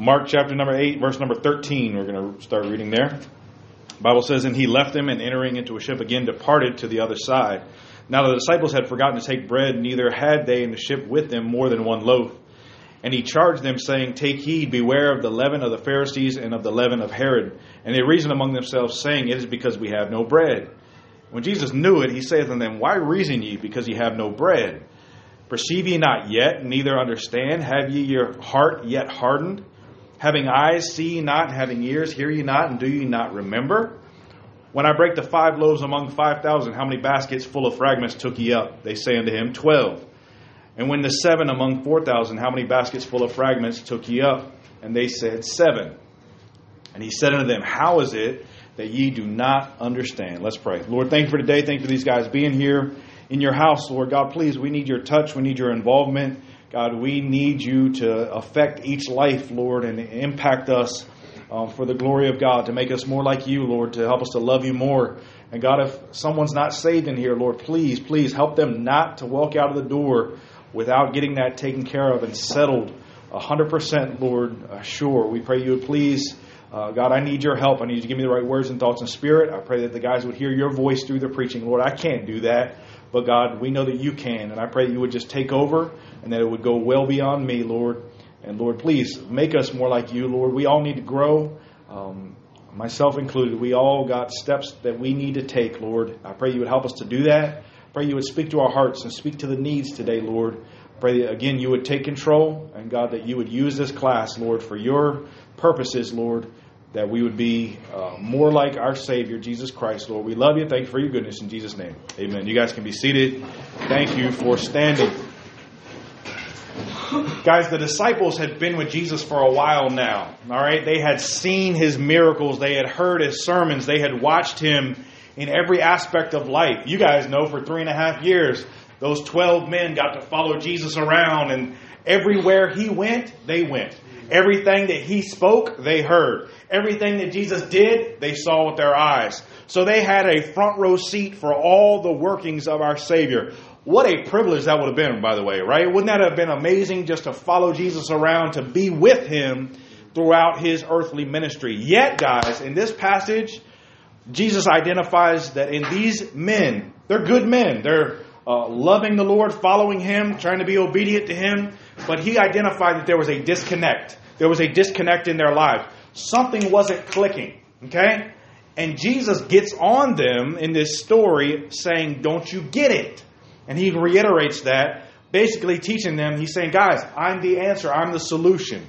Mark chapter number 8, verse number 13. We're going to start reading there. The Bible says, And he left them and entering into a ship again departed to the other side. Now the disciples had forgotten to take bread, neither had they in the ship with them more than one loaf. And he charged them, saying, Take heed, beware of the leaven of the Pharisees and of the leaven of Herod. And they reasoned among themselves, saying, It is because we have no bread. When Jesus knew it, he saith unto them, Why reason ye, because ye have no bread? Perceive ye not yet, neither understand? Have ye your heart yet hardened? Having eyes, see ye not, having ears, hear ye not, and do ye not remember? When I break the five loaves among five thousand, how many baskets full of fragments took ye up? They say unto him, Twelve. And when the seven among four thousand, how many baskets full of fragments took ye up? And they said, Seven. And he said unto them, How is it that ye do not understand? Let's pray. Lord, thank you for today. Thank you for these guys being here in your house, Lord God. Please, we need your touch. We need your involvement. God, we need you to affect each life, Lord, and impact us um, for the glory of God, to make us more like you, Lord, to help us to love you more. And God, if someone's not saved in here, Lord, please, please help them not to walk out of the door without getting that taken care of and settled 100%, Lord, uh, sure. We pray you would please. Uh, God, I need your help. I need you to give me the right words and thoughts and spirit. I pray that the guys would hear your voice through the preaching. Lord, I can't do that, but God, we know that you can. And I pray that you would just take over and that it would go well beyond me, Lord. And Lord, please make us more like you, Lord. We all need to grow, um, myself included. We all got steps that we need to take, Lord. I pray you would help us to do that. Pray you would speak to our hearts and speak to the needs today, Lord. Pray that, again, you would take control, and God, that you would use this class, Lord, for your purposes, Lord, that we would be uh, more like our Savior, Jesus Christ, Lord. We love you. Thank you for your goodness in Jesus' name. Amen. You guys can be seated. Thank you for standing. Guys, the disciples had been with Jesus for a while now. All right? They had seen his miracles, they had heard his sermons, they had watched him in every aspect of life. You guys know for three and a half years, those 12 men got to follow Jesus around, and everywhere he went, they went. Everything that he spoke, they heard. Everything that Jesus did, they saw with their eyes. So they had a front row seat for all the workings of our Savior. What a privilege that would have been, by the way, right? Wouldn't that have been amazing just to follow Jesus around, to be with him throughout his earthly ministry? Yet, guys, in this passage, Jesus identifies that in these men, they're good men. They're uh, loving the Lord, following him, trying to be obedient to him. But he identified that there was a disconnect. There was a disconnect in their lives. Something wasn't clicking. Okay? And Jesus gets on them in this story saying, Don't you get it? And he reiterates that, basically teaching them, he's saying, guys, I'm the answer, I'm the solution.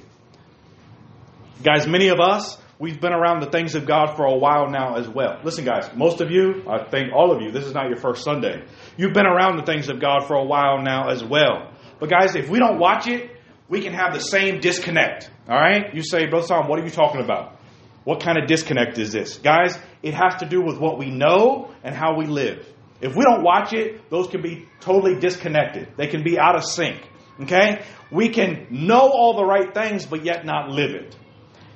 Guys, many of us, we've been around the things of God for a while now as well. Listen, guys, most of you, I think all of you, this is not your first Sunday. You've been around the things of God for a while now as well. But guys, if we don't watch it, we can have the same disconnect. All right? You say, Brother Tom, what are you talking about? What kind of disconnect is this? Guys, it has to do with what we know and how we live. If we don't watch it, those can be totally disconnected. They can be out of sync. Okay? We can know all the right things, but yet not live it.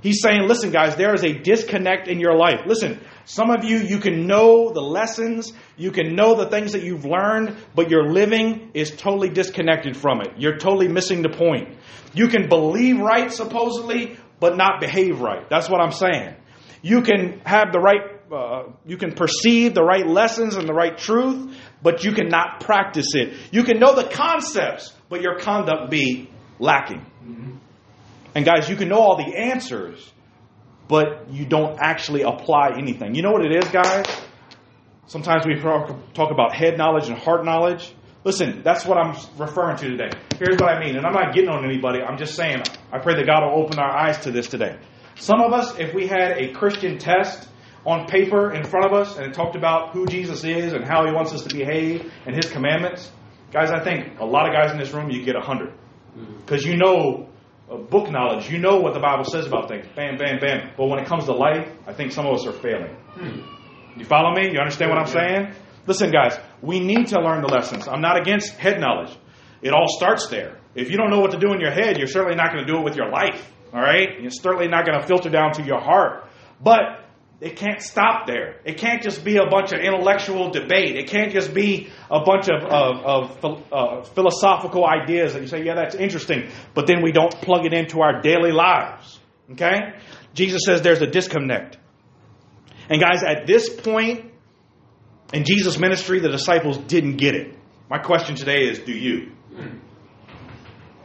He's saying, listen, guys, there is a disconnect in your life. Listen, some of you, you can know the lessons, you can know the things that you've learned, but your living is totally disconnected from it. You're totally missing the point. You can believe right, supposedly, but not behave right. That's what I'm saying. You can have the right uh, you can perceive the right lessons and the right truth, but you cannot practice it. You can know the concepts, but your conduct be lacking. Mm-hmm. And guys, you can know all the answers, but you don't actually apply anything. You know what it is, guys? Sometimes we talk about head knowledge and heart knowledge. Listen, that's what I'm referring to today. Here's what I mean, and I'm not getting on anybody. I'm just saying, I pray that God will open our eyes to this today. Some of us, if we had a Christian test on paper in front of us and it talked about who Jesus is and how he wants us to behave and his commandments, guys, I think a lot of guys in this room, you get 100. Because you know book knowledge, you know what the Bible says about things. Bam, bam, bam. But when it comes to life, I think some of us are failing. Hmm. You follow me? You understand what I'm saying? Listen, guys, we need to learn the lessons. I'm not against head knowledge. It all starts there. If you don't know what to do in your head, you're certainly not going to do it with your life. All right? It's certainly not going to filter down to your heart. But it can't stop there. It can't just be a bunch of intellectual debate. It can't just be a bunch of, of, of uh, philosophical ideas that you say, yeah, that's interesting, but then we don't plug it into our daily lives. Okay? Jesus says there's a disconnect. And guys, at this point in Jesus' ministry, the disciples didn't get it. My question today is do you?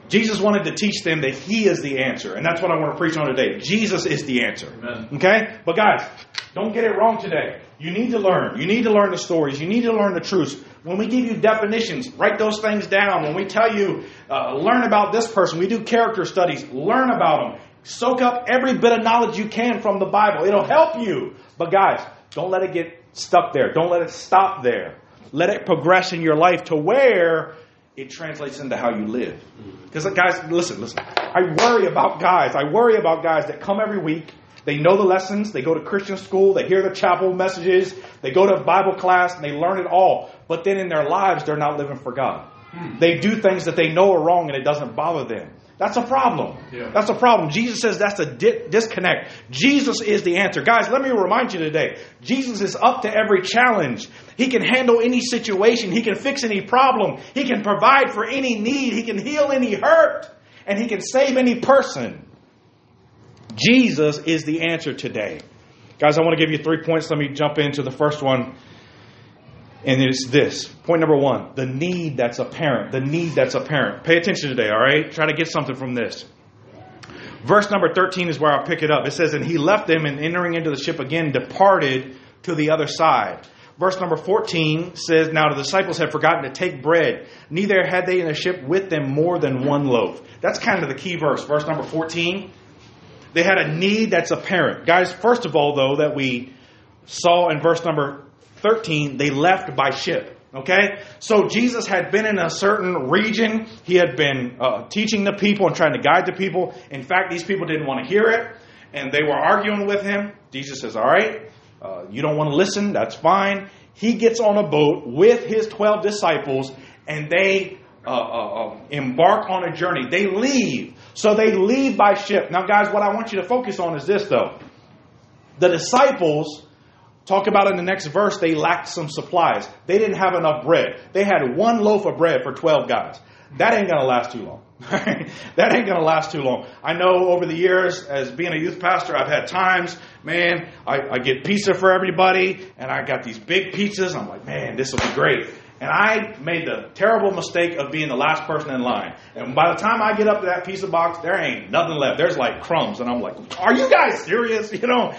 Jesus wanted to teach them that He is the answer. And that's what I want to preach on today. Jesus is the answer. Amen. Okay? But guys, don't get it wrong today. You need to learn. You need to learn the stories. You need to learn the truths. When we give you definitions, write those things down. When we tell you, uh, learn about this person, we do character studies, learn about them. Soak up every bit of knowledge you can from the Bible. It'll help you. But guys, don't let it get stuck there. Don't let it stop there. Let it progress in your life to where it translates into how you live. Because, guys, listen, listen. I worry about guys. I worry about guys that come every week. They know the lessons. They go to Christian school. They hear the chapel messages. They go to Bible class and they learn it all. But then in their lives, they're not living for God. Hmm. They do things that they know are wrong and it doesn't bother them. That's a problem. Yeah. That's a problem. Jesus says that's a di- disconnect. Jesus is the answer. Guys, let me remind you today Jesus is up to every challenge. He can handle any situation, He can fix any problem, He can provide for any need, He can heal any hurt, and He can save any person. Jesus is the answer today. Guys, I want to give you three points. Let me jump into the first one. And it's this. Point number one the need that's apparent. The need that's apparent. Pay attention today, all right? Try to get something from this. Verse number 13 is where I'll pick it up. It says, And he left them and entering into the ship again departed to the other side. Verse number 14 says, Now the disciples had forgotten to take bread, neither had they in the ship with them more than one loaf. That's kind of the key verse. Verse number 14. They had a need that's apparent. Guys, first of all, though, that we saw in verse number 13, they left by ship. Okay? So Jesus had been in a certain region. He had been uh, teaching the people and trying to guide the people. In fact, these people didn't want to hear it, and they were arguing with him. Jesus says, All right, uh, you don't want to listen, that's fine. He gets on a boat with his 12 disciples, and they uh, uh, uh, embark on a journey. They leave. So they leave by ship. Now, guys, what I want you to focus on is this, though. The disciples talk about in the next verse, they lacked some supplies. They didn't have enough bread. They had one loaf of bread for 12 guys. That ain't going to last too long. that ain't going to last too long. I know over the years, as being a youth pastor, I've had times, man, I, I get pizza for everybody, and I got these big pizzas. I'm like, man, this will be great. And I made the terrible mistake of being the last person in line. And by the time I get up to that piece of box, there ain't nothing left. There's like crumbs. And I'm like, are you guys serious? You know,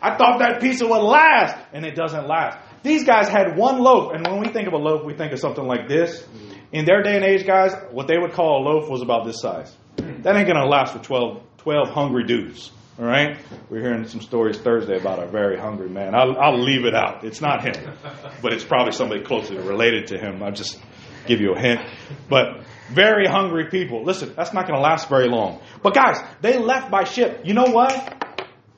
I thought that pizza would last, and it doesn't last. These guys had one loaf, and when we think of a loaf, we think of something like this. In their day and age, guys, what they would call a loaf was about this size. That ain't going to last for 12, 12 hungry dudes. All right? We're hearing some stories Thursday about a very hungry man. I'll, I'll leave it out. It's not him, but it's probably somebody closely related to him. I'll just give you a hint. But very hungry people. Listen, that's not going to last very long. But guys, they left by ship. You know what?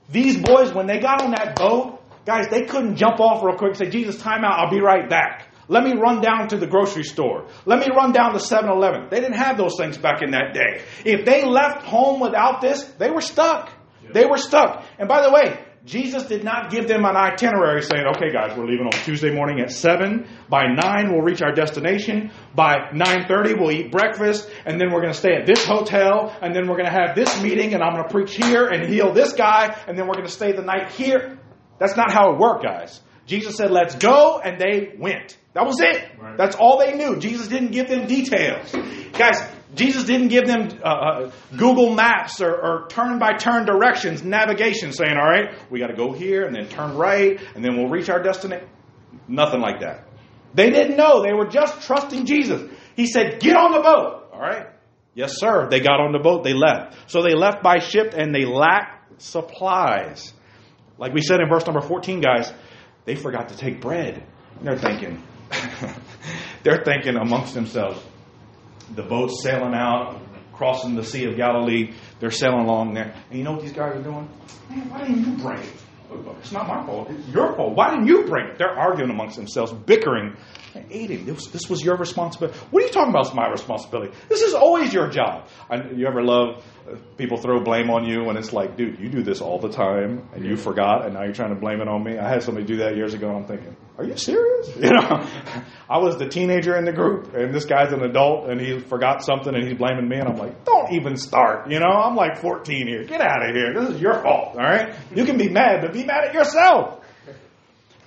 These boys, when they got on that boat, guys, they couldn't jump off real quick and say, Jesus, time out. I'll be right back. Let me run down to the grocery store. Let me run down to 7 Eleven. They didn't have those things back in that day. If they left home without this, they were stuck. They were stuck. And by the way, Jesus did not give them an itinerary saying, okay, guys, we're leaving on Tuesday morning at 7. By 9, we'll reach our destination. By 9.30, we'll eat breakfast. And then we're going to stay at this hotel. And then we're going to have this meeting. And I'm going to preach here and heal this guy. And then we're going to stay the night here. That's not how it worked, guys. Jesus said, let's go. And they went. That was it. Right. That's all they knew. Jesus didn't give them details. Guys, Jesus didn't give them uh, uh, Google Maps or, or turn by turn directions, navigation, saying, all right, we got to go here and then turn right and then we'll reach our destination. Nothing like that. They didn't know. They were just trusting Jesus. He said, get on the boat. All right. Yes, sir. They got on the boat. They left. So they left by ship and they lacked supplies. Like we said in verse number 14, guys, they forgot to take bread. And they're thinking, they're thinking amongst themselves, the boat's sailing out, crossing the Sea of Galilee. They're sailing along there. And you know what these guys are doing? Man, why didn't you bring it? It's not my fault. It's your fault. Why didn't you bring it? They're arguing amongst themselves, bickering I ate him. This, this was your responsibility. What are you talking about? It's my responsibility. This is always your job. I, you ever love uh, people throw blame on you when it's like, dude, you do this all the time and you forgot and now you're trying to blame it on me? I had somebody do that years ago and I'm thinking, are you serious? You know, I was the teenager in the group and this guy's an adult and he forgot something and he's blaming me and I'm like, don't even start. You know, I'm like 14 here. Get out of here. This is your fault. All right. You can be mad, but be mad at yourself.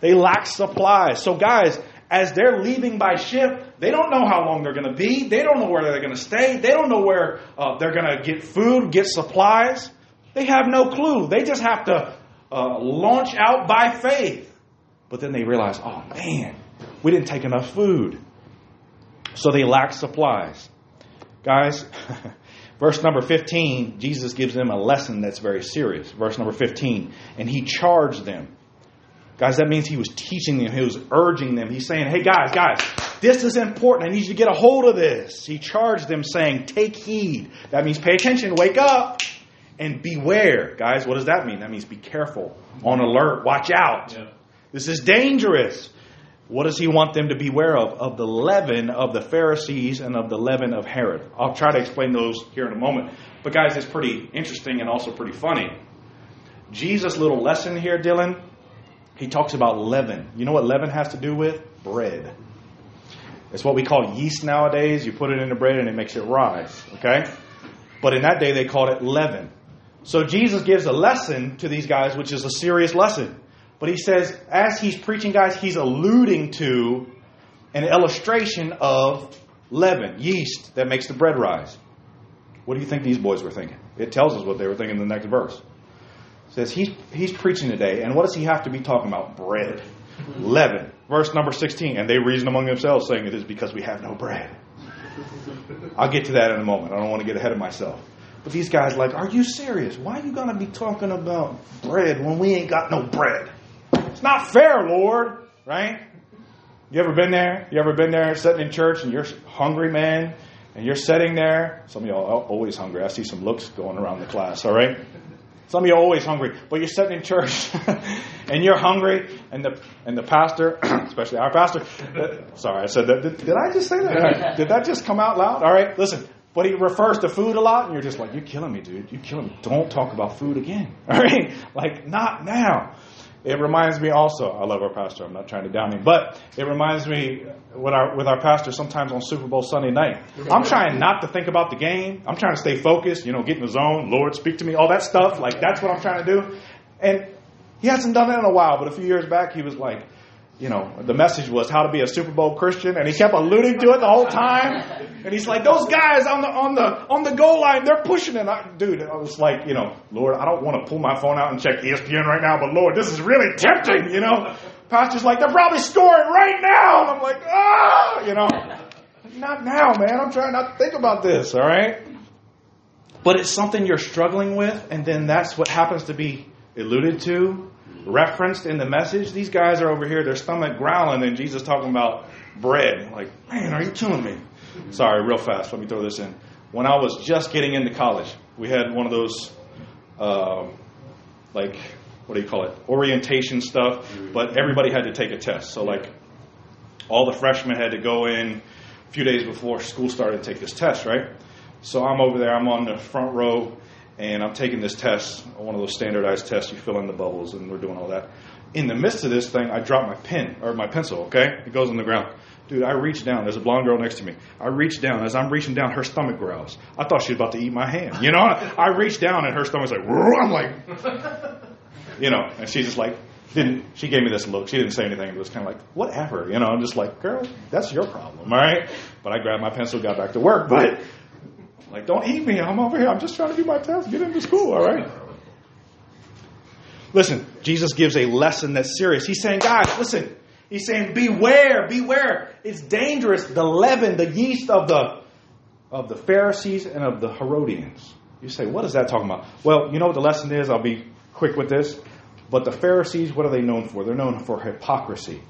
They lack supplies. So, guys, as they're leaving by ship, they don't know how long they're going to be. They don't know where they're going to stay. They don't know where uh, they're going to get food, get supplies. They have no clue. They just have to uh, launch out by faith. But then they realize, oh man, we didn't take enough food. So they lack supplies. Guys, verse number 15, Jesus gives them a lesson that's very serious. Verse number 15, and he charged them Guys, that means he was teaching them, he was urging them. He's saying, hey, guys, guys, this is important. I need you to get a hold of this. He charged them, saying, take heed. That means pay attention, wake up, and beware. Guys, what does that mean? That means be careful, on alert, watch out. Yeah. This is dangerous. What does he want them to beware of? Of the leaven of the Pharisees and of the leaven of Herod. I'll try to explain those here in a moment. But, guys, it's pretty interesting and also pretty funny. Jesus' little lesson here, Dylan, he talks about leaven. You know what leaven has to do with? Bread. It's what we call yeast nowadays. You put it in the bread and it makes it rise. Okay? But in that day they called it leaven. So Jesus gives a lesson to these guys, which is a serious lesson. But he says, as he's preaching, guys, he's alluding to an illustration of leaven, yeast that makes the bread rise. What do you think these boys were thinking? It tells us what they were thinking in the next verse It says he's, he's preaching today, and what does he have to be talking about? Bread. Leaven. Verse number 16. And they reason among themselves, saying, It is because we have no bread. I'll get to that in a moment. I don't want to get ahead of myself. But these guys like, Are you serious? Why are you to be talking about bread when we ain't got no bread? It's not fair, Lord. Right? You ever been there? You ever been there sitting in church and you're hungry, man? And you're sitting there. Some of y'all are always hungry. I see some looks going around the class, all right? Some of you are always hungry, but you're sitting in church and you're hungry, and the and the pastor, especially our pastor, uh, sorry, I said that. Did, did I just say that? Did that just come out loud? All right, listen. But he refers to food a lot, and you're just like, you're killing me, dude. You're killing me. Don't talk about food again. All right, like not now. It reminds me also, I love our pastor, I'm not trying to down him, but it reminds me with our, with our pastor sometimes on Super Bowl Sunday night. I'm trying not to think about the game. I'm trying to stay focused, you know, get in the zone, Lord, speak to me, all that stuff. Like, that's what I'm trying to do. And he hasn't done that in a while, but a few years back, he was like, you know, the message was how to be a Super Bowl Christian, and he kept alluding to it the whole time. And he's like, those guys on the on the on the goal line, they're pushing it. I, dude, I was like, you know, Lord, I don't want to pull my phone out and check ESPN right now, but Lord, this is really tempting, you know. Pastor's like, they're probably scoring right now, and I'm like, ah, you know, not now, man. I'm trying not to think about this. All right, but it's something you're struggling with, and then that's what happens to be alluded to referenced in the message. These guys are over here, their stomach growling, and Jesus talking about bread. Like, man, are you killing me? Sorry, real fast. Let me throw this in. When I was just getting into college, we had one of those, uh, like, what do you call it? Orientation stuff, but everybody had to take a test. So, like, all the freshmen had to go in a few days before school started to take this test, right? So I'm over there, I'm on the front row and I'm taking this test, one of those standardized tests. You fill in the bubbles, and we're doing all that. In the midst of this thing, I drop my pen or my pencil. Okay, it goes on the ground. Dude, I reach down. There's a blonde girl next to me. I reach down. As I'm reaching down, her stomach growls. I thought she was about to eat my hand. You know, I reach down and her stomach's like, I'm like, you know, and she's just like, didn't she gave me this look. She didn't say anything. It was kind of like, whatever. You know, I'm just like, girl, that's your problem, all right? But I grabbed my pencil, got back to work. But like, don't eat me. I'm over here. I'm just trying to do my test. Get into school, all right? Listen, Jesus gives a lesson that's serious. He's saying, guys, listen. He's saying, beware, beware. It's dangerous. The leaven, the yeast of the of the Pharisees and of the Herodians. You say, what is that talking about? Well, you know what the lesson is? I'll be quick with this. But the Pharisees, what are they known for? They're known for hypocrisy.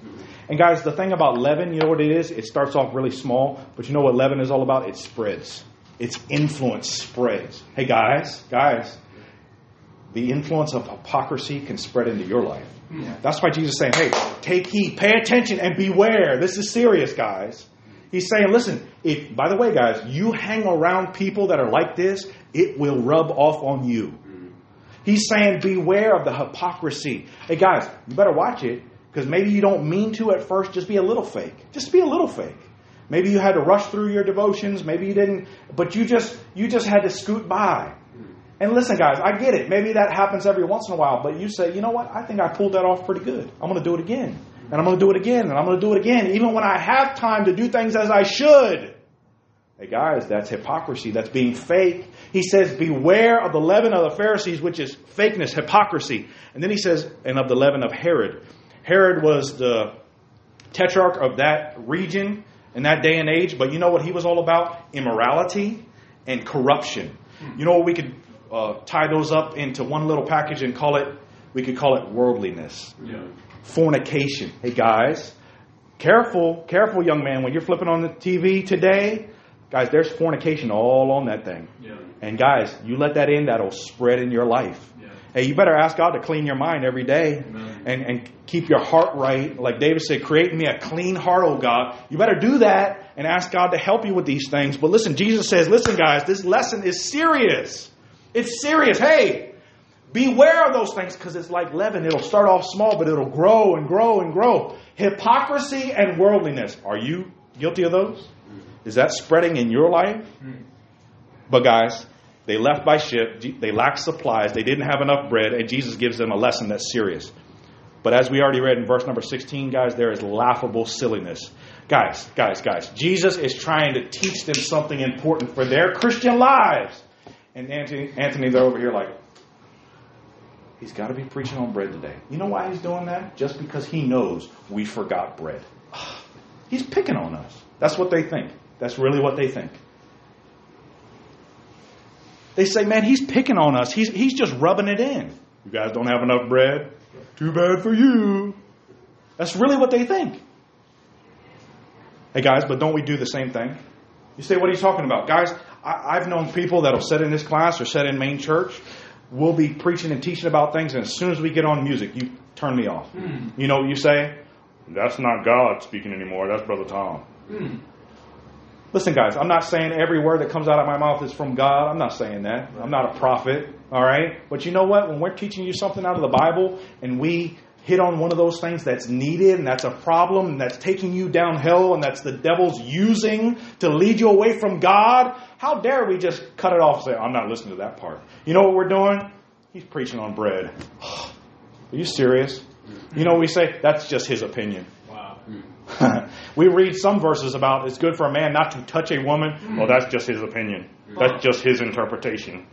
And guys, the thing about leaven, you know what it is? It starts off really small, but you know what leaven is all about? It spreads its influence spreads. Hey, guys, guys, the influence of hypocrisy can spread into your life. That's why Jesus is saying, hey, take heed, pay attention, and beware. This is serious, guys. He's saying, listen, if, by the way, guys, you hang around people that are like this, it will rub off on you. He's saying, beware of the hypocrisy. Hey, guys, you better watch it because maybe you don't mean to at first. Just be a little fake. Just be a little fake. Maybe you had to rush through your devotions. Maybe you didn't, but you just you just had to scoot by. And listen, guys, I get it. Maybe that happens every once in a while, but you say, you know what? I think I pulled that off pretty good. I'm going to do it again. And I'm going to do it again. And I'm going to do it again, even when I have time to do things as I should. Hey, guys, that's hypocrisy. That's being fake. He says, Beware of the leaven of the Pharisees, which is fakeness, hypocrisy. And then he says, And of the leaven of Herod. Herod was the tetrarch of that region in that day and age, but you know what he was all about? Immorality and corruption. You know what we could uh, tie those up into one little package and call it, we could call it worldliness. Yeah. Fornication. Hey guys, careful, careful, young man, when you're flipping on the TV today, guys, there's fornication all on that thing. Yeah. And guys, you let that in, that'll spread in your life. Yeah. Hey, you better ask God to clean your mind every day Amen. And, and keep your heart right. Like David said, create me a clean heart, oh God. You better do that and ask God to help you with these things. But listen, Jesus says, listen, guys, this lesson is serious. It's serious. Hey, beware of those things because it's like leaven. It'll start off small, but it'll grow and grow and grow. Hypocrisy and worldliness. Are you guilty of those? Is that spreading in your life? But guys, they left by ship. They lacked supplies. They didn't have enough bread, and Jesus gives them a lesson that's serious. But as we already read in verse number 16, guys, there is laughable silliness. Guys, guys, guys, Jesus is trying to teach them something important for their Christian lives. And Anthony, they're over here like, he's got to be preaching on bread today. You know why he's doing that? Just because he knows we forgot bread. He's picking on us. That's what they think. That's really what they think. They say, man, he's picking on us. He's, he's just rubbing it in. You guys don't have enough bread? Too bad for you. That's really what they think. Hey, guys, but don't we do the same thing? You say, what are you talking about? Guys, I, I've known people that'll sit in this class or sit in main church. We'll be preaching and teaching about things, and as soon as we get on music, you turn me off. Hmm. You know what you say? That's not God speaking anymore. That's Brother Tom. Hmm. Listen, guys, I'm not saying every word that comes out of my mouth is from God. I'm not saying that. I'm not a prophet, all right? But you know what? When we're teaching you something out of the Bible and we hit on one of those things that's needed and that's a problem and that's taking you downhill and that's the devil's using to lead you away from God, how dare we just cut it off and say, I'm not listening to that part? You know what we're doing? He's preaching on bread. Are you serious? You know what we say? That's just his opinion. Wow. Hmm. we read some verses about it's good for a man not to touch a woman. Well, that's just his opinion. That's just his interpretation.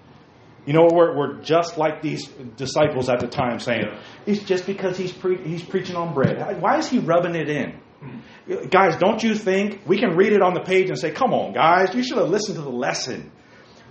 You know, we're, we're just like these disciples at the time saying, it's just because he's, pre- he's preaching on bread. Why is he rubbing it in? Guys, don't you think we can read it on the page and say, come on, guys, you should have listened to the lesson.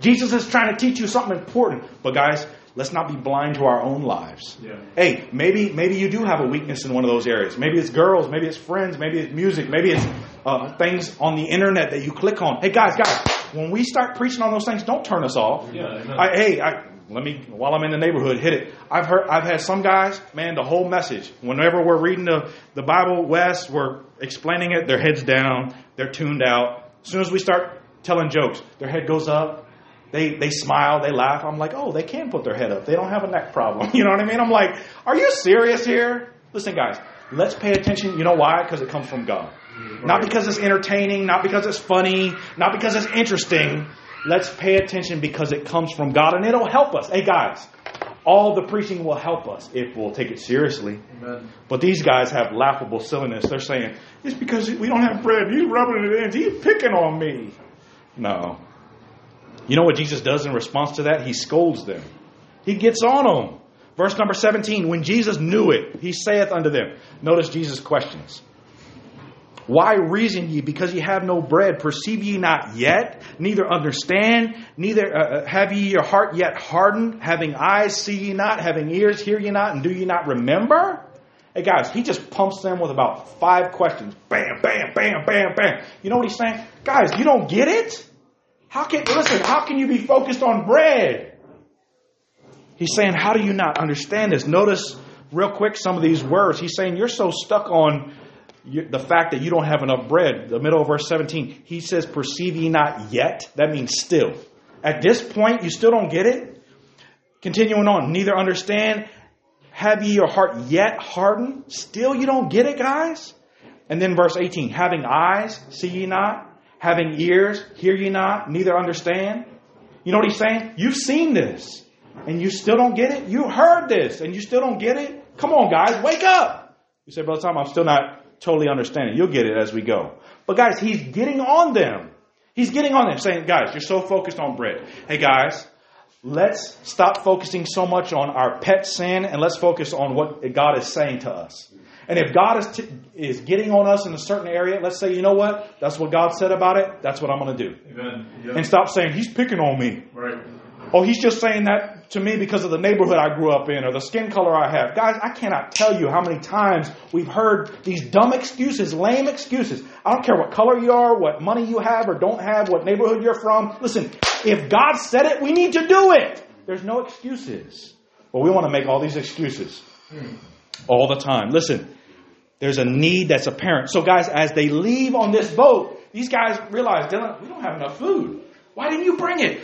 Jesus is trying to teach you something important. But, guys, let's not be blind to our own lives. Yeah. Hey, maybe maybe you do have a weakness in one of those areas. Maybe it's girls, maybe it's friends, maybe it's music, maybe it's uh, things on the internet that you click on. Hey, guys, guys, when we start preaching on those things, don't turn us off. Yeah. I, hey, I, let me while I'm in the neighborhood, hit it. I've heard, I've had some guys, man, the whole message. Whenever we're reading the the Bible West, we're explaining it. Their heads down, they're tuned out. As soon as we start telling jokes, their head goes up. They they smile, they laugh. I'm like, oh, they can put their head up. They don't have a neck problem. You know what I mean? I'm like, are you serious here? Listen, guys, let's pay attention. You know why? Because it comes from God. Mm-hmm. Not because it's entertaining, not because it's funny, not because it's interesting. Let's pay attention because it comes from God and it'll help us. Hey, guys, all the preaching will help us if we'll take it seriously. Amen. But these guys have laughable silliness. They're saying, it's because we don't have bread. He's rubbing it in. He's picking on me. No. You know what Jesus does in response to that? He scolds them. He gets on them. Verse number 17, when Jesus knew it, he saith unto them. Notice Jesus' questions. Why reason ye because ye have no bread? Perceive ye not yet? Neither understand? Neither uh, have ye your heart yet hardened? Having eyes see ye not? Having ears hear ye not? And do ye not remember? Hey guys, he just pumps them with about five questions. Bam, bam, bam, bam, bam. You know what he's saying? Guys, you don't get it? How can, listen, how can you be focused on bread? He's saying, how do you not understand this? Notice real quick some of these words. He's saying you're so stuck on the fact that you don't have enough bread. The middle of verse 17, he says, Perceive ye not yet? That means still. At this point, you still don't get it? Continuing on, neither understand, have ye your heart yet hardened? Still you don't get it, guys? And then verse 18, having eyes, see ye not? Having ears, hear ye not? Neither understand? You know what he's saying? You've seen this, and you still don't get it? You heard this, and you still don't get it? Come on, guys, wake up! You say, Brother Tom, I'm still not totally understanding. You'll get it as we go. But guys, he's getting on them. He's getting on them, saying, guys, you're so focused on bread. Hey, guys, let's stop focusing so much on our pet sin and let's focus on what God is saying to us. And if God is, t- is getting on us in a certain area, let's say, you know what? That's what God said about it. That's what I'm going to do. Amen. Yep. And stop saying, He's picking on me. Right. Oh, He's just saying that to me because of the neighborhood I grew up in or the skin color I have. Guys, I cannot tell you how many times we've heard these dumb excuses, lame excuses. I don't care what color you are, what money you have or don't have, what neighborhood you're from. Listen, if God said it, we need to do it. There's no excuses. But we want to make all these excuses hmm. all the time. Listen, there's a need that's apparent. So, guys, as they leave on this boat, these guys realize, Dylan, we don't have enough food. Why didn't you bring it?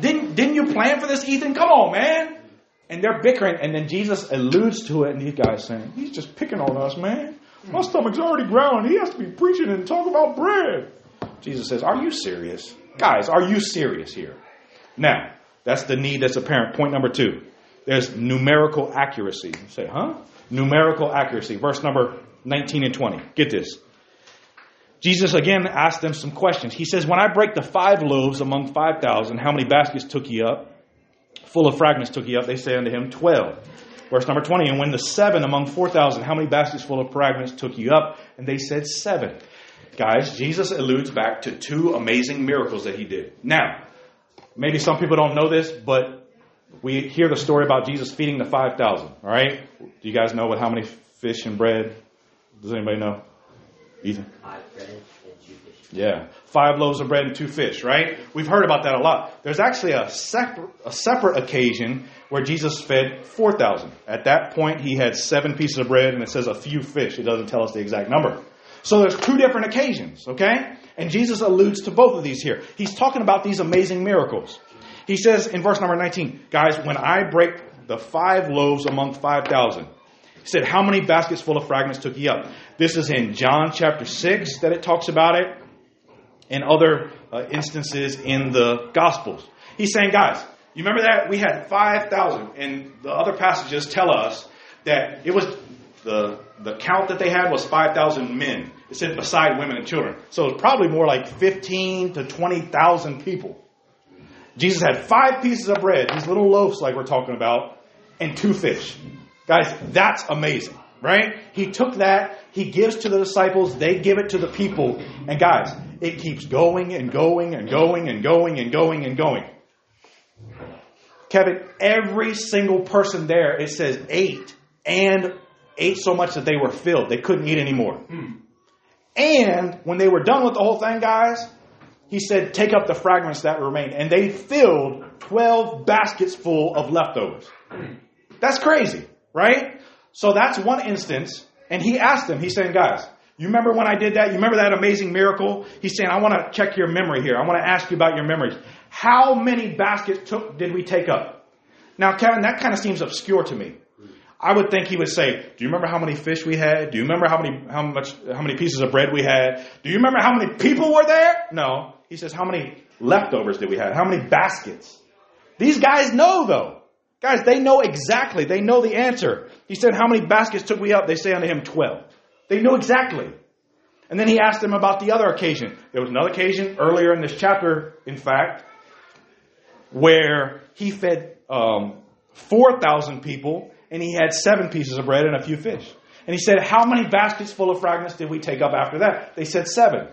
Didn't, didn't you plan for this, Ethan? Come on, man. And they're bickering, and then Jesus alludes to it, and these guys saying, He's just picking on us, man. My stomach's already growling. He has to be preaching and talk about bread. Jesus says, Are you serious? Guys, are you serious here? Now, that's the need that's apparent. Point number two. There's numerical accuracy. You say, huh? Numerical accuracy. Verse number 19 and 20. Get this. Jesus again asked them some questions. He says, When I break the five loaves among 5,000, how many baskets took ye up? Full of fragments took ye up. They say unto him, 12. Verse number 20. And when the seven among 4,000, how many baskets full of fragments took ye up? And they said, Seven. Guys, Jesus alludes back to two amazing miracles that he did. Now, maybe some people don't know this, but we hear the story about Jesus feeding the 5,000, all right? Do you guys know what how many fish and bread? Does anybody know? Ethan? Five bread and two fish. Yeah. Five loaves of bread and two fish, right? We've heard about that a lot. There's actually a, separ- a separate occasion where Jesus fed 4,000. At that point, he had seven pieces of bread and it says a few fish. It doesn't tell us the exact number. So there's two different occasions, okay? And Jesus alludes to both of these here. He's talking about these amazing miracles. He says in verse number 19, guys, when I break the five loaves among 5,000, he said, How many baskets full of fragments took ye up? This is in John chapter 6 that it talks about it, and other uh, instances in the Gospels. He's saying, guys, you remember that? We had 5,000, and the other passages tell us that it was the, the count that they had was 5,000 men. It said beside women and children. So it was probably more like 15 to 20,000 people. Jesus had five pieces of bread, these little loaves like we're talking about, and two fish. Guys, that's amazing, right? He took that, he gives to the disciples, they give it to the people, and guys, it keeps going and going and going and going and going and going. Kevin, every single person there, it says ate and ate so much that they were filled. They couldn't eat anymore. Mm. And when they were done with the whole thing, guys, he said, Take up the fragments that remain. And they filled 12 baskets full of leftovers. That's crazy, right? So that's one instance. And he asked them, He's saying, Guys, you remember when I did that? You remember that amazing miracle? He's saying, I want to check your memory here. I want to ask you about your memories. How many baskets took, did we take up? Now, Kevin, that kind of seems obscure to me. I would think he would say, "Do you remember how many fish we had? Do you remember how many how much how many pieces of bread we had? Do you remember how many people were there?" No. He says, "How many leftovers did we have? How many baskets?" These guys know though. Guys, they know exactly. They know the answer. He said, "How many baskets took we up?" They say unto him, 12. They know exactly. And then he asked them about the other occasion. There was another occasion earlier in this chapter, in fact, where he fed um, 4,000 people and he had seven pieces of bread and a few fish. And he said, How many baskets full of fragments did we take up after that? They said seven.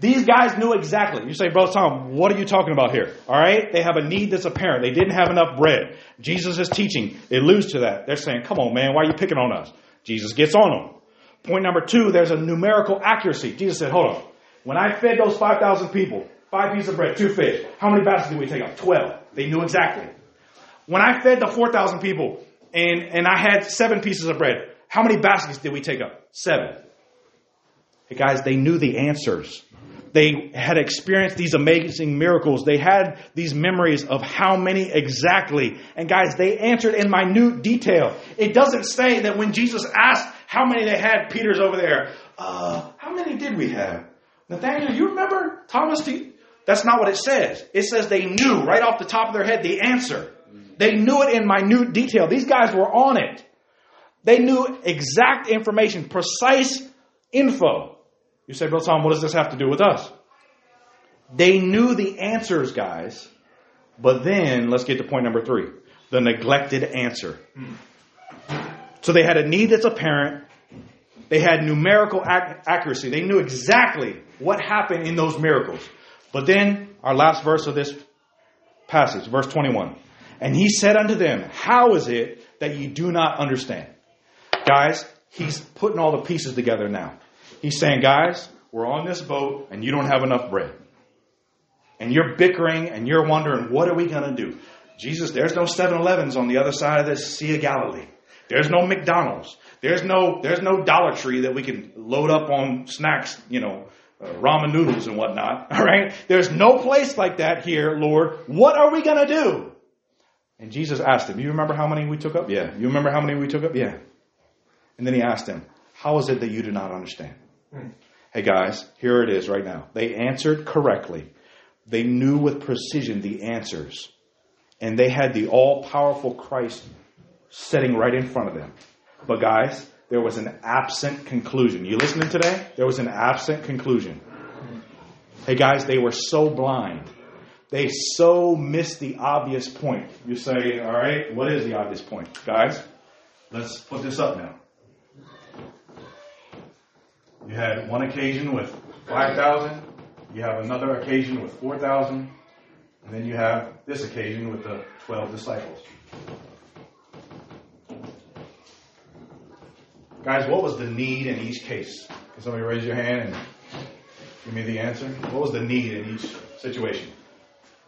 These guys knew exactly. You say, Bro Tom, what are you talking about here? All right? They have a need that's apparent. They didn't have enough bread. Jesus is teaching. It alludes to that. They're saying, Come on, man, why are you picking on us? Jesus gets on them. Point number two, there's a numerical accuracy. Jesus said, Hold on. When I fed those 5,000 people, five pieces of bread, two fish, how many baskets did we take up? 12. They knew exactly. When I fed the 4,000 people, and, and I had seven pieces of bread. How many baskets did we take up? Seven. Hey guys, they knew the answers. They had experienced these amazing miracles. They had these memories of how many exactly. And guys, they answered in minute detail. It doesn't say that when Jesus asked how many they had, Peter's over there. Uh, how many did we have? Nathaniel, you remember? Thomas, that's not what it says. It says they knew right off the top of their head the answer. They knew it in minute detail. These guys were on it. They knew exact information, precise info. You say, Brother Tom, what does this have to do with us? They knew the answers, guys. But then, let's get to point number three the neglected answer. So they had a need that's apparent. They had numerical ac- accuracy. They knew exactly what happened in those miracles. But then, our last verse of this passage, verse 21. And he said unto them, How is it that you do not understand? Guys, he's putting all the pieces together now. He's saying, Guys, we're on this boat and you don't have enough bread. And you're bickering and you're wondering, What are we going to do? Jesus, there's no 7 Elevens on the other side of the Sea of Galilee. There's no McDonald's. There's no, there's no Dollar Tree that we can load up on snacks, you know, uh, ramen noodles and whatnot. All right? There's no place like that here, Lord. What are we going to do? And Jesus asked him, You remember how many we took up? Yeah. You remember how many we took up? Yeah. And then he asked him, How is it that you do not understand? Hmm. Hey guys, here it is right now. They answered correctly. They knew with precision the answers. And they had the all powerful Christ sitting right in front of them. But guys, there was an absent conclusion. You listening today? There was an absent conclusion. Hey guys, they were so blind. They so missed the obvious point. You say, all right, what is the obvious point? Guys, let's put this up now. You had one occasion with 5,000. You have another occasion with 4,000. And then you have this occasion with the 12 disciples. Guys, what was the need in each case? Can somebody raise your hand and give me the answer? What was the need in each situation?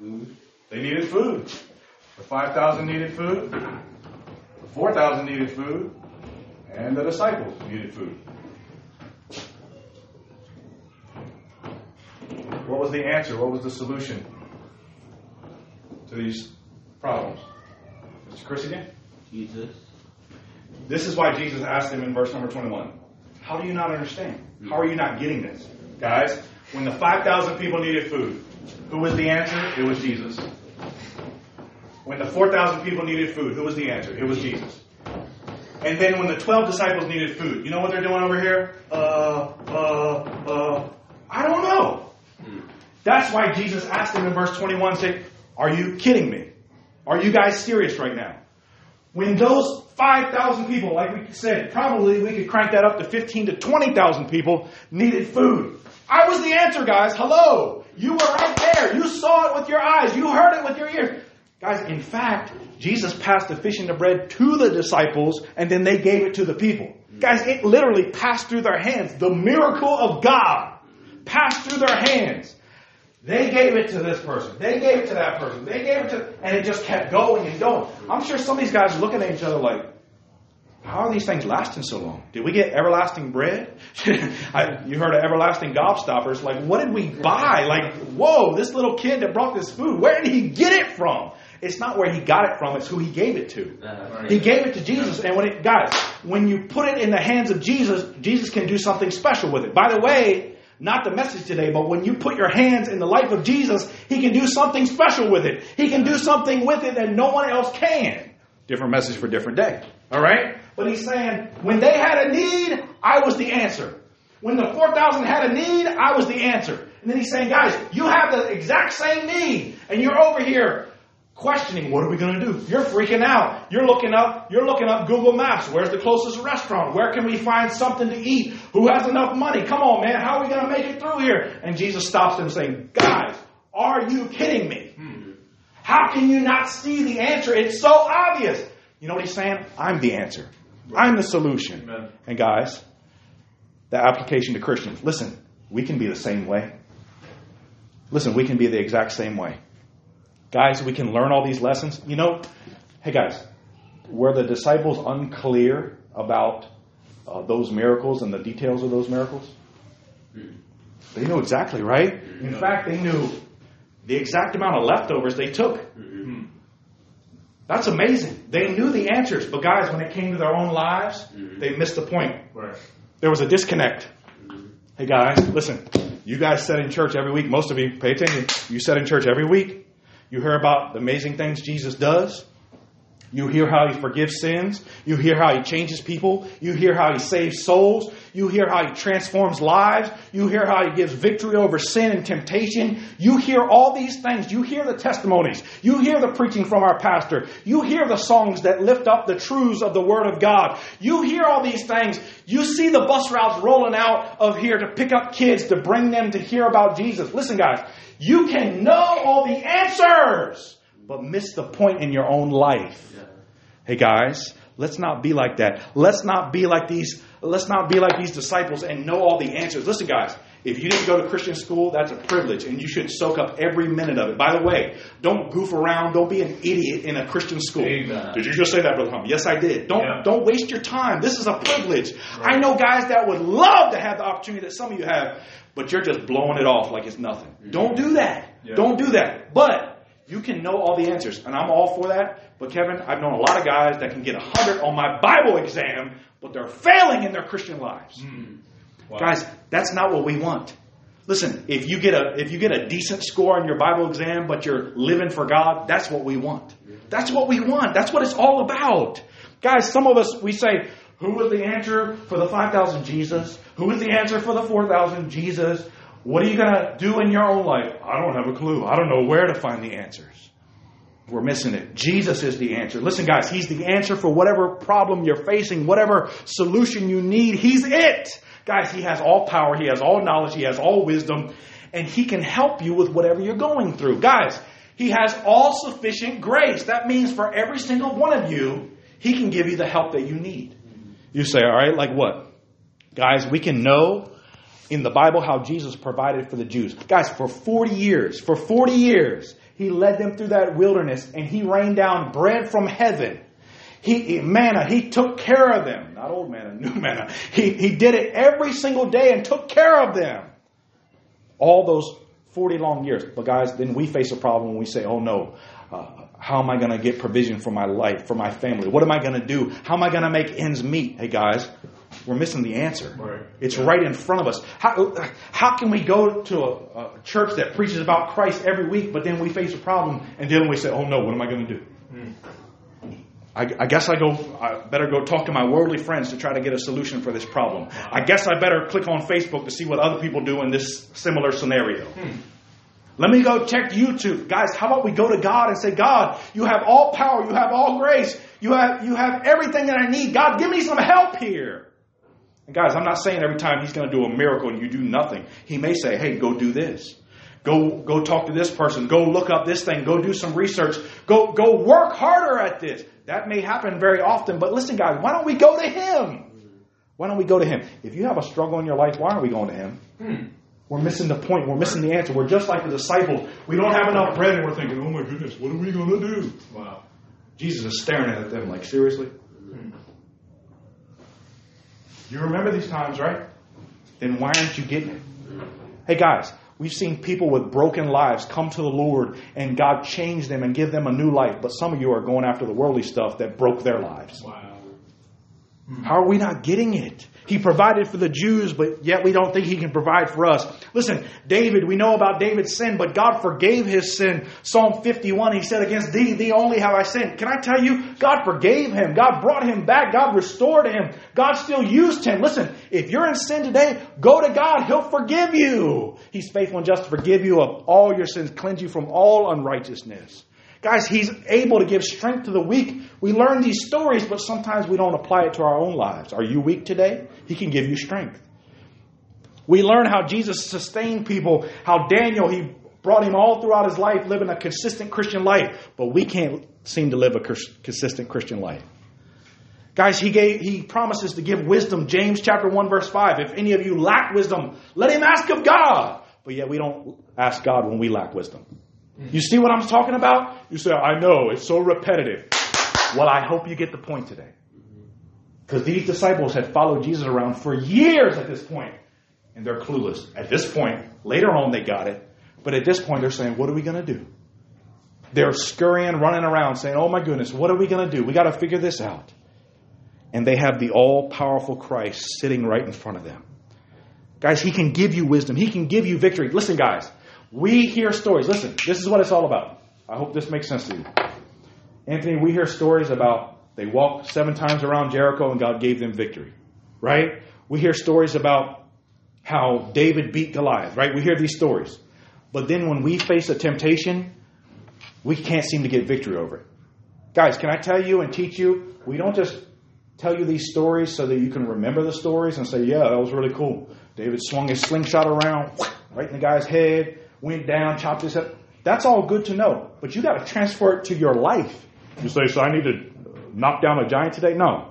Food. They needed food. The 5,000 needed food. The 4,000 needed food. And the disciples needed food. Was the answer? What was the solution to these problems? Mr. Chris again? Jesus. This is why Jesus asked him in verse number 21. How do you not understand? How are you not getting this? Guys, when the 5,000 people needed food, who was the answer? It was Jesus. When the 4,000 people needed food, who was the answer? It was Jesus. And then when the 12 disciples needed food, you know what they're doing over here? Uh, uh, uh, I don't know. That's why Jesus asked them in verse 21, say, are you kidding me? Are you guys serious right now? When those 5,000 people, like we said, probably we could crank that up to 15 to 20,000 people needed food. I was the answer, guys. Hello. You were right there. You saw it with your eyes. You heard it with your ears. Guys, in fact, Jesus passed the fish and the bread to the disciples and then they gave it to the people. Guys, it literally passed through their hands. The miracle of God passed through their hands. They gave it to this person. They gave it to that person. They gave it to, and it just kept going and going. I'm sure some of these guys are looking at each other like, how are these things lasting so long? Did we get everlasting bread? I, you heard of everlasting gobstoppers. Like, what did we buy? Like, whoa, this little kid that brought this food, where did he get it from? It's not where he got it from, it's who he gave it to. He gave it to Jesus, and when it, guys, when you put it in the hands of Jesus, Jesus can do something special with it. By the way, not the message today, but when you put your hands in the life of Jesus, He can do something special with it. He can do something with it that no one else can. Different message for different day. All right? But He's saying, when they had a need, I was the answer. When the 4,000 had a need, I was the answer. And then He's saying, guys, you have the exact same need, and you're over here questioning what are we going to do? You're freaking out. You're looking up you're looking up google maps. Where's the closest restaurant? Where can we find something to eat? Who has enough money? Come on man how are we going to make it through here? And jesus stops them saying guys are you kidding me? Hmm. How can you not see the answer? It's so obvious. You know what he's saying? I'm the answer. I'm the solution. Amen. and guys the application to christians listen we can be the same way. Listen we can be the exact same way Guys, we can learn all these lessons. You know, hey guys, were the disciples unclear about uh, those miracles and the details of those miracles? They knew exactly, right? In fact, they knew the exact amount of leftovers they took. That's amazing. They knew the answers, but guys, when it came to their own lives, they missed the point. Right. There was a disconnect. Hey guys, listen. You guys sit in church every week. Most of you, pay attention. You sit in church every week. You hear about the amazing things Jesus does. You hear how he forgives sins. You hear how he changes people. You hear how he saves souls. You hear how he transforms lives. You hear how he gives victory over sin and temptation. You hear all these things. You hear the testimonies. You hear the preaching from our pastor. You hear the songs that lift up the truths of the Word of God. You hear all these things. You see the bus routes rolling out of here to pick up kids to bring them to hear about Jesus. Listen, guys, you can know all the answers, but miss the point in your own life. Hey guys, let's not be like that. Let's not be like these let's not be like these disciples and know all the answers. Listen guys, if you didn't go to Christian school, that's a privilege and you should soak up every minute of it. By the way, don't goof around, don't be an idiot in a Christian school. Amen. Did you just say that, Brother Hum? Yes, I did. Don't Yeah. don't waste your time. This is a privilege. I know guys that would love to have the opportunity that some of you have, but you're just blowing it off like it's nothing. Mm-hmm. Don't do that. Yeah. Don't do that. But you can know all the answers, and I'm all for that. But Kevin, I've known a lot of guys that can get a hundred on my Bible exam, but they're failing in their Christian lives. Hmm. Wow. Guys, that's not what we want. Listen, if you get a if you get a decent score on your Bible exam, but you're living for God, that's what we want. That's what we want. That's what it's all about. Guys, some of us we say, who was the answer for the five thousand Jesus? Who was the answer for the four thousand Jesus? What are you gonna do in your own life? I don't have a clue. I don't know where to find the answers. We're missing it. Jesus is the answer. Listen, guys, He's the answer for whatever problem you're facing, whatever solution you need. He's it. Guys, He has all power, He has all knowledge, He has all wisdom, and He can help you with whatever you're going through. Guys, He has all sufficient grace. That means for every single one of you, He can give you the help that you need. You say, all right, like what? Guys, we can know in the Bible how Jesus provided for the Jews. Guys, for 40 years, for 40 years, he led them through that wilderness and he rained down bread from heaven. He, manna, he took care of them. Not old manna, new manna. He, he did it every single day and took care of them. All those 40 long years. But guys, then we face a problem when we say, oh no, uh, how am I going to get provision for my life, for my family? What am I going to do? How am I going to make ends meet? Hey guys, we're missing the answer. Right. It's right in front of us. How, how can we go to a, a church that preaches about Christ every week, but then we face a problem and then we say, oh no, what am I going to do? Hmm. I, I guess I go. I better go talk to my worldly friends to try to get a solution for this problem. I guess I better click on Facebook to see what other people do in this similar scenario. Hmm. Let me go check YouTube. Guys, how about we go to God and say, God, you have all power, you have all grace, you have you have everything that I need. God, give me some help here. Guys, I'm not saying every time he's going to do a miracle and you do nothing. He may say, "Hey, go do this. Go go talk to this person. Go look up this thing. Go do some research. Go go work harder at this." That may happen very often, but listen guys, why don't we go to him? Why don't we go to him? If you have a struggle in your life, why aren't we going to him? We're missing the point. We're missing the answer. We're just like the disciples. We don't have enough bread and we're thinking, "Oh my goodness, what are we going to do?" Wow. Jesus is staring at them like, seriously? You remember these times, right? Then why aren't you getting it? Hey guys, we've seen people with broken lives come to the Lord and God change them and give them a new life, but some of you are going after the worldly stuff that broke their lives. Wow. How are we not getting it? He provided for the Jews, but yet we don't think he can provide for us. Listen, David, we know about David's sin, but God forgave his sin. Psalm 51, he said, Against thee, thee only have I sinned. Can I tell you, God forgave him. God brought him back. God restored him. God still used him. Listen, if you're in sin today, go to God. He'll forgive you. He's faithful and just to forgive you of all your sins, cleanse you from all unrighteousness. Guys, He's able to give strength to the weak. We learn these stories, but sometimes we don't apply it to our own lives. Are you weak today? He can give you strength. We learn how Jesus sustained people, how Daniel, he brought him all throughout his life living a consistent Christian life, but we can't seem to live a consistent Christian life. Guys, he gave he promises to give wisdom. James chapter 1 verse 5. If any of you lack wisdom, let him ask of God. But yet we don't ask God when we lack wisdom. You see what I'm talking about? You say, I know, it's so repetitive. Well, I hope you get the point today. Because these disciples had followed Jesus around for years at this point, and they're clueless. At this point, later on they got it, but at this point they're saying, What are we going to do? They're scurrying, running around, saying, Oh my goodness, what are we going to do? We got to figure this out. And they have the all powerful Christ sitting right in front of them. Guys, He can give you wisdom, He can give you victory. Listen, guys, we hear stories. Listen, this is what it's all about. I hope this makes sense to you. Anthony, we hear stories about they walked seven times around Jericho and God gave them victory, right? We hear stories about how David beat Goliath, right? We hear these stories. But then when we face a temptation, we can't seem to get victory over it. Guys, can I tell you and teach you? We don't just tell you these stories so that you can remember the stories and say, yeah, that was really cool. David swung his slingshot around, right in the guy's head, went down, chopped his head. That's all good to know, but you got to transfer it to your life. You say, so I need to knock down a giant today? No.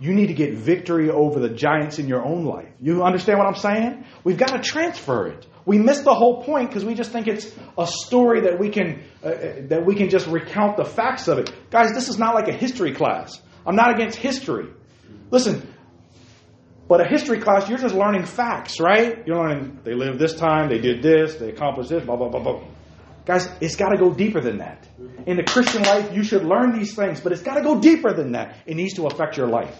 You need to get victory over the giants in your own life. You understand what I'm saying? We've got to transfer it. We miss the whole point because we just think it's a story that we can uh, uh, that we can just recount the facts of it. Guys, this is not like a history class. I'm not against history. Listen, but a history class, you're just learning facts, right? You're learning they lived this time, they did this, they accomplished this, blah blah blah blah. Guys, it's got to go deeper than that. In the Christian life, you should learn these things, but it's got to go deeper than that. It needs to affect your life.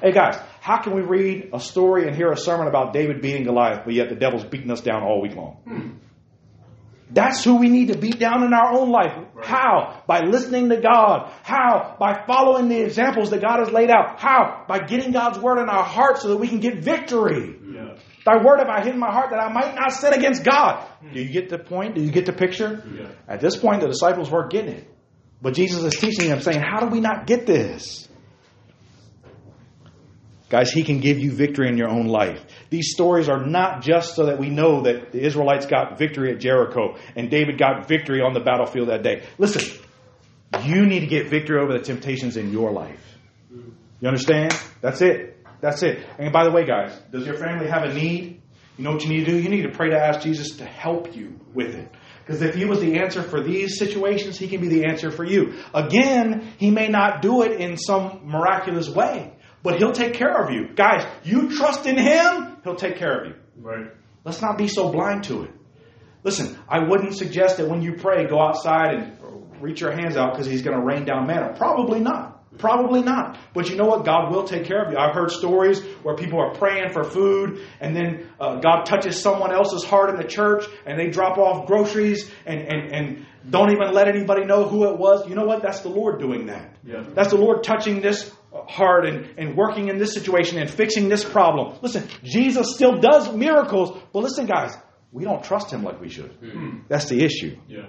Hey guys, how can we read a story and hear a sermon about David beating Goliath, but yet the devil's beating us down all week long? That's who we need to beat down in our own life. How? By listening to God. How? By following the examples that God has laid out. How? By getting God's word in our hearts so that we can get victory. Yeah. Thy word have I hid in my heart that I might not sin against God. Hmm. Do you get the point? Do you get the picture? Yeah. At this point, the disciples weren't getting it. But Jesus is teaching them, saying, How do we not get this? Guys, He can give you victory in your own life. These stories are not just so that we know that the Israelites got victory at Jericho and David got victory on the battlefield that day. Listen, you need to get victory over the temptations in your life. You understand? That's it. That's it. And by the way, guys, does your family have a need? You know what you need to do? You need to pray to ask Jesus to help you with it. Because if he was the answer for these situations, he can be the answer for you. Again, he may not do it in some miraculous way, but he'll take care of you. Guys, you trust in him, he'll take care of you. Right. Let's not be so blind to it. Listen, I wouldn't suggest that when you pray, go outside and reach your hands out because he's going to rain down manna. Probably not. Probably not. But you know what? God will take care of you. I've heard stories where people are praying for food and then uh, God touches someone else's heart in the church and they drop off groceries and, and, and don't even let anybody know who it was. You know what? That's the Lord doing that. Yeah. That's the Lord touching this heart and, and working in this situation and fixing this problem. Listen, Jesus still does miracles, but listen, guys, we don't trust him like we should. Hmm. That's the issue. Yeah.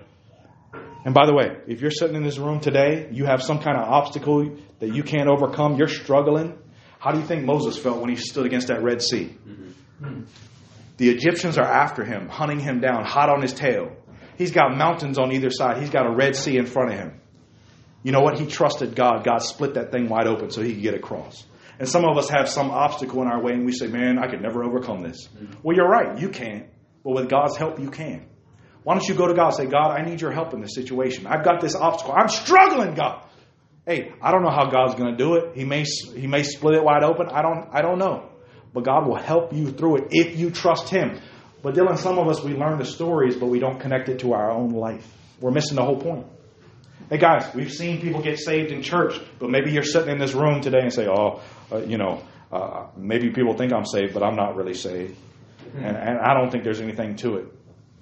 And by the way, if you're sitting in this room today, you have some kind of obstacle that you can't overcome, you're struggling. How do you think Moses felt when he stood against that Red Sea? Mm-hmm. The Egyptians are after him, hunting him down, hot on his tail. He's got mountains on either side, he's got a Red Sea in front of him. You know what? He trusted God. God split that thing wide open so he could get across. And some of us have some obstacle in our way and we say, man, I could never overcome this. Well, you're right. You can't. But with God's help, you can. Why don't you go to God and say, God, I need your help in this situation. I've got this obstacle. I'm struggling, God. Hey, I don't know how God's going to do it. He may, he may split it wide open. I don't, I don't know. But God will help you through it if you trust Him. But Dylan, some of us, we learn the stories, but we don't connect it to our own life. We're missing the whole point. Hey guys, we've seen people get saved in church, but maybe you're sitting in this room today and say, oh, uh, you know, uh, maybe people think I'm saved, but I'm not really saved. And, and I don't think there's anything to it.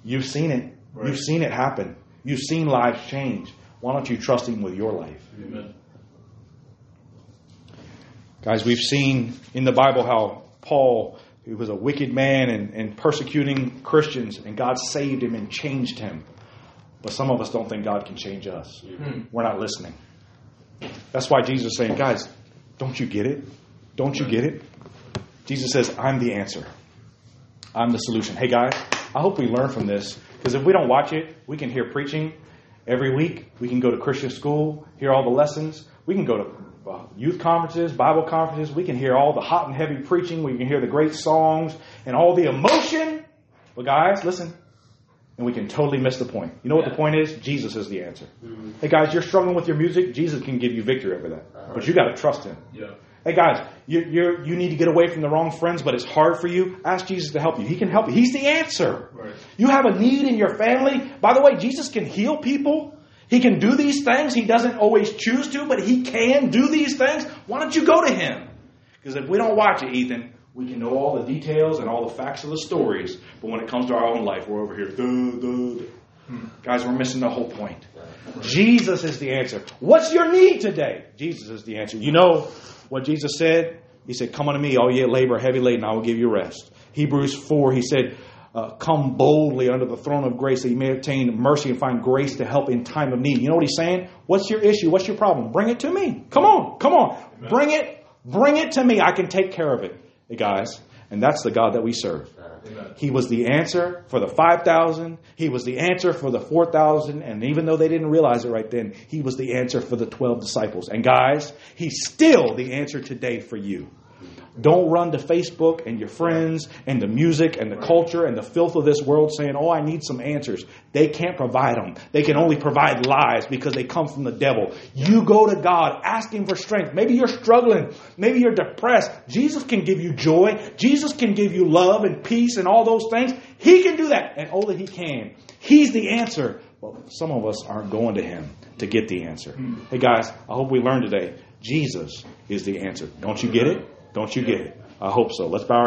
You've seen it. Right. You've seen it happen. You've seen lives change. Why don't you trust Him with your life? Amen. Guys, we've seen in the Bible how Paul, who was a wicked man and, and persecuting Christians, and God saved him and changed him. But some of us don't think God can change us. Hmm. We're not listening. That's why Jesus is saying, guys, don't you get it? Don't you get it? Jesus says, I'm the answer. I'm the solution. Hey, guys, I hope we learn from this because if we don't watch it, we can hear preaching every week. We can go to Christian school, hear all the lessons. We can go to uh, youth conferences, Bible conferences. We can hear all the hot and heavy preaching. We can hear the great songs and all the emotion. But, guys, listen, and we can totally miss the point. You know what the point is? Jesus is the answer. Mm-hmm. Hey guys, you're struggling with your music. Jesus can give you victory over that, uh-huh. but you got to trust Him. Yeah. Hey guys, you you you need to get away from the wrong friends, but it's hard for you. Ask Jesus to help you. He can help you. He's the answer. Right. You have a need in your family. By the way, Jesus can heal people. He can do these things. He doesn't always choose to, but he can do these things. Why don't you go to him? Because if we don't watch it, Ethan, we can know all the details and all the facts of the stories, but when it comes to our own life, we're over here. Duh, duh, duh. Guys, we're missing the whole point. Jesus is the answer. What's your need today? Jesus is the answer. You know what Jesus said? He said, Come unto me, all ye labor heavy laden, I will give you rest. Hebrews 4, he said, uh, Come boldly under the throne of grace that you may obtain mercy and find grace to help in time of need. You know what he's saying? What's your issue? What's your problem? Bring it to me. Come on, come on. Bring it, bring it to me. I can take care of it. Hey, guys, and that's the God that we serve. Amen. He was the answer for the 5,000. He was the answer for the 4,000. And even though they didn't realize it right then, he was the answer for the 12 disciples. And guys, he's still the answer today for you. Don't run to Facebook and your friends and the music and the culture and the filth of this world saying, Oh, I need some answers. They can't provide them. They can only provide lies because they come from the devil. You go to God asking for strength. Maybe you're struggling. Maybe you're depressed. Jesus can give you joy. Jesus can give you love and peace and all those things. He can do that. And oh, that He can. He's the answer. Well, some of us aren't going to Him to get the answer. Hey, guys, I hope we learned today Jesus is the answer. Don't you get it? Don't you get it? I hope so. Let's bow our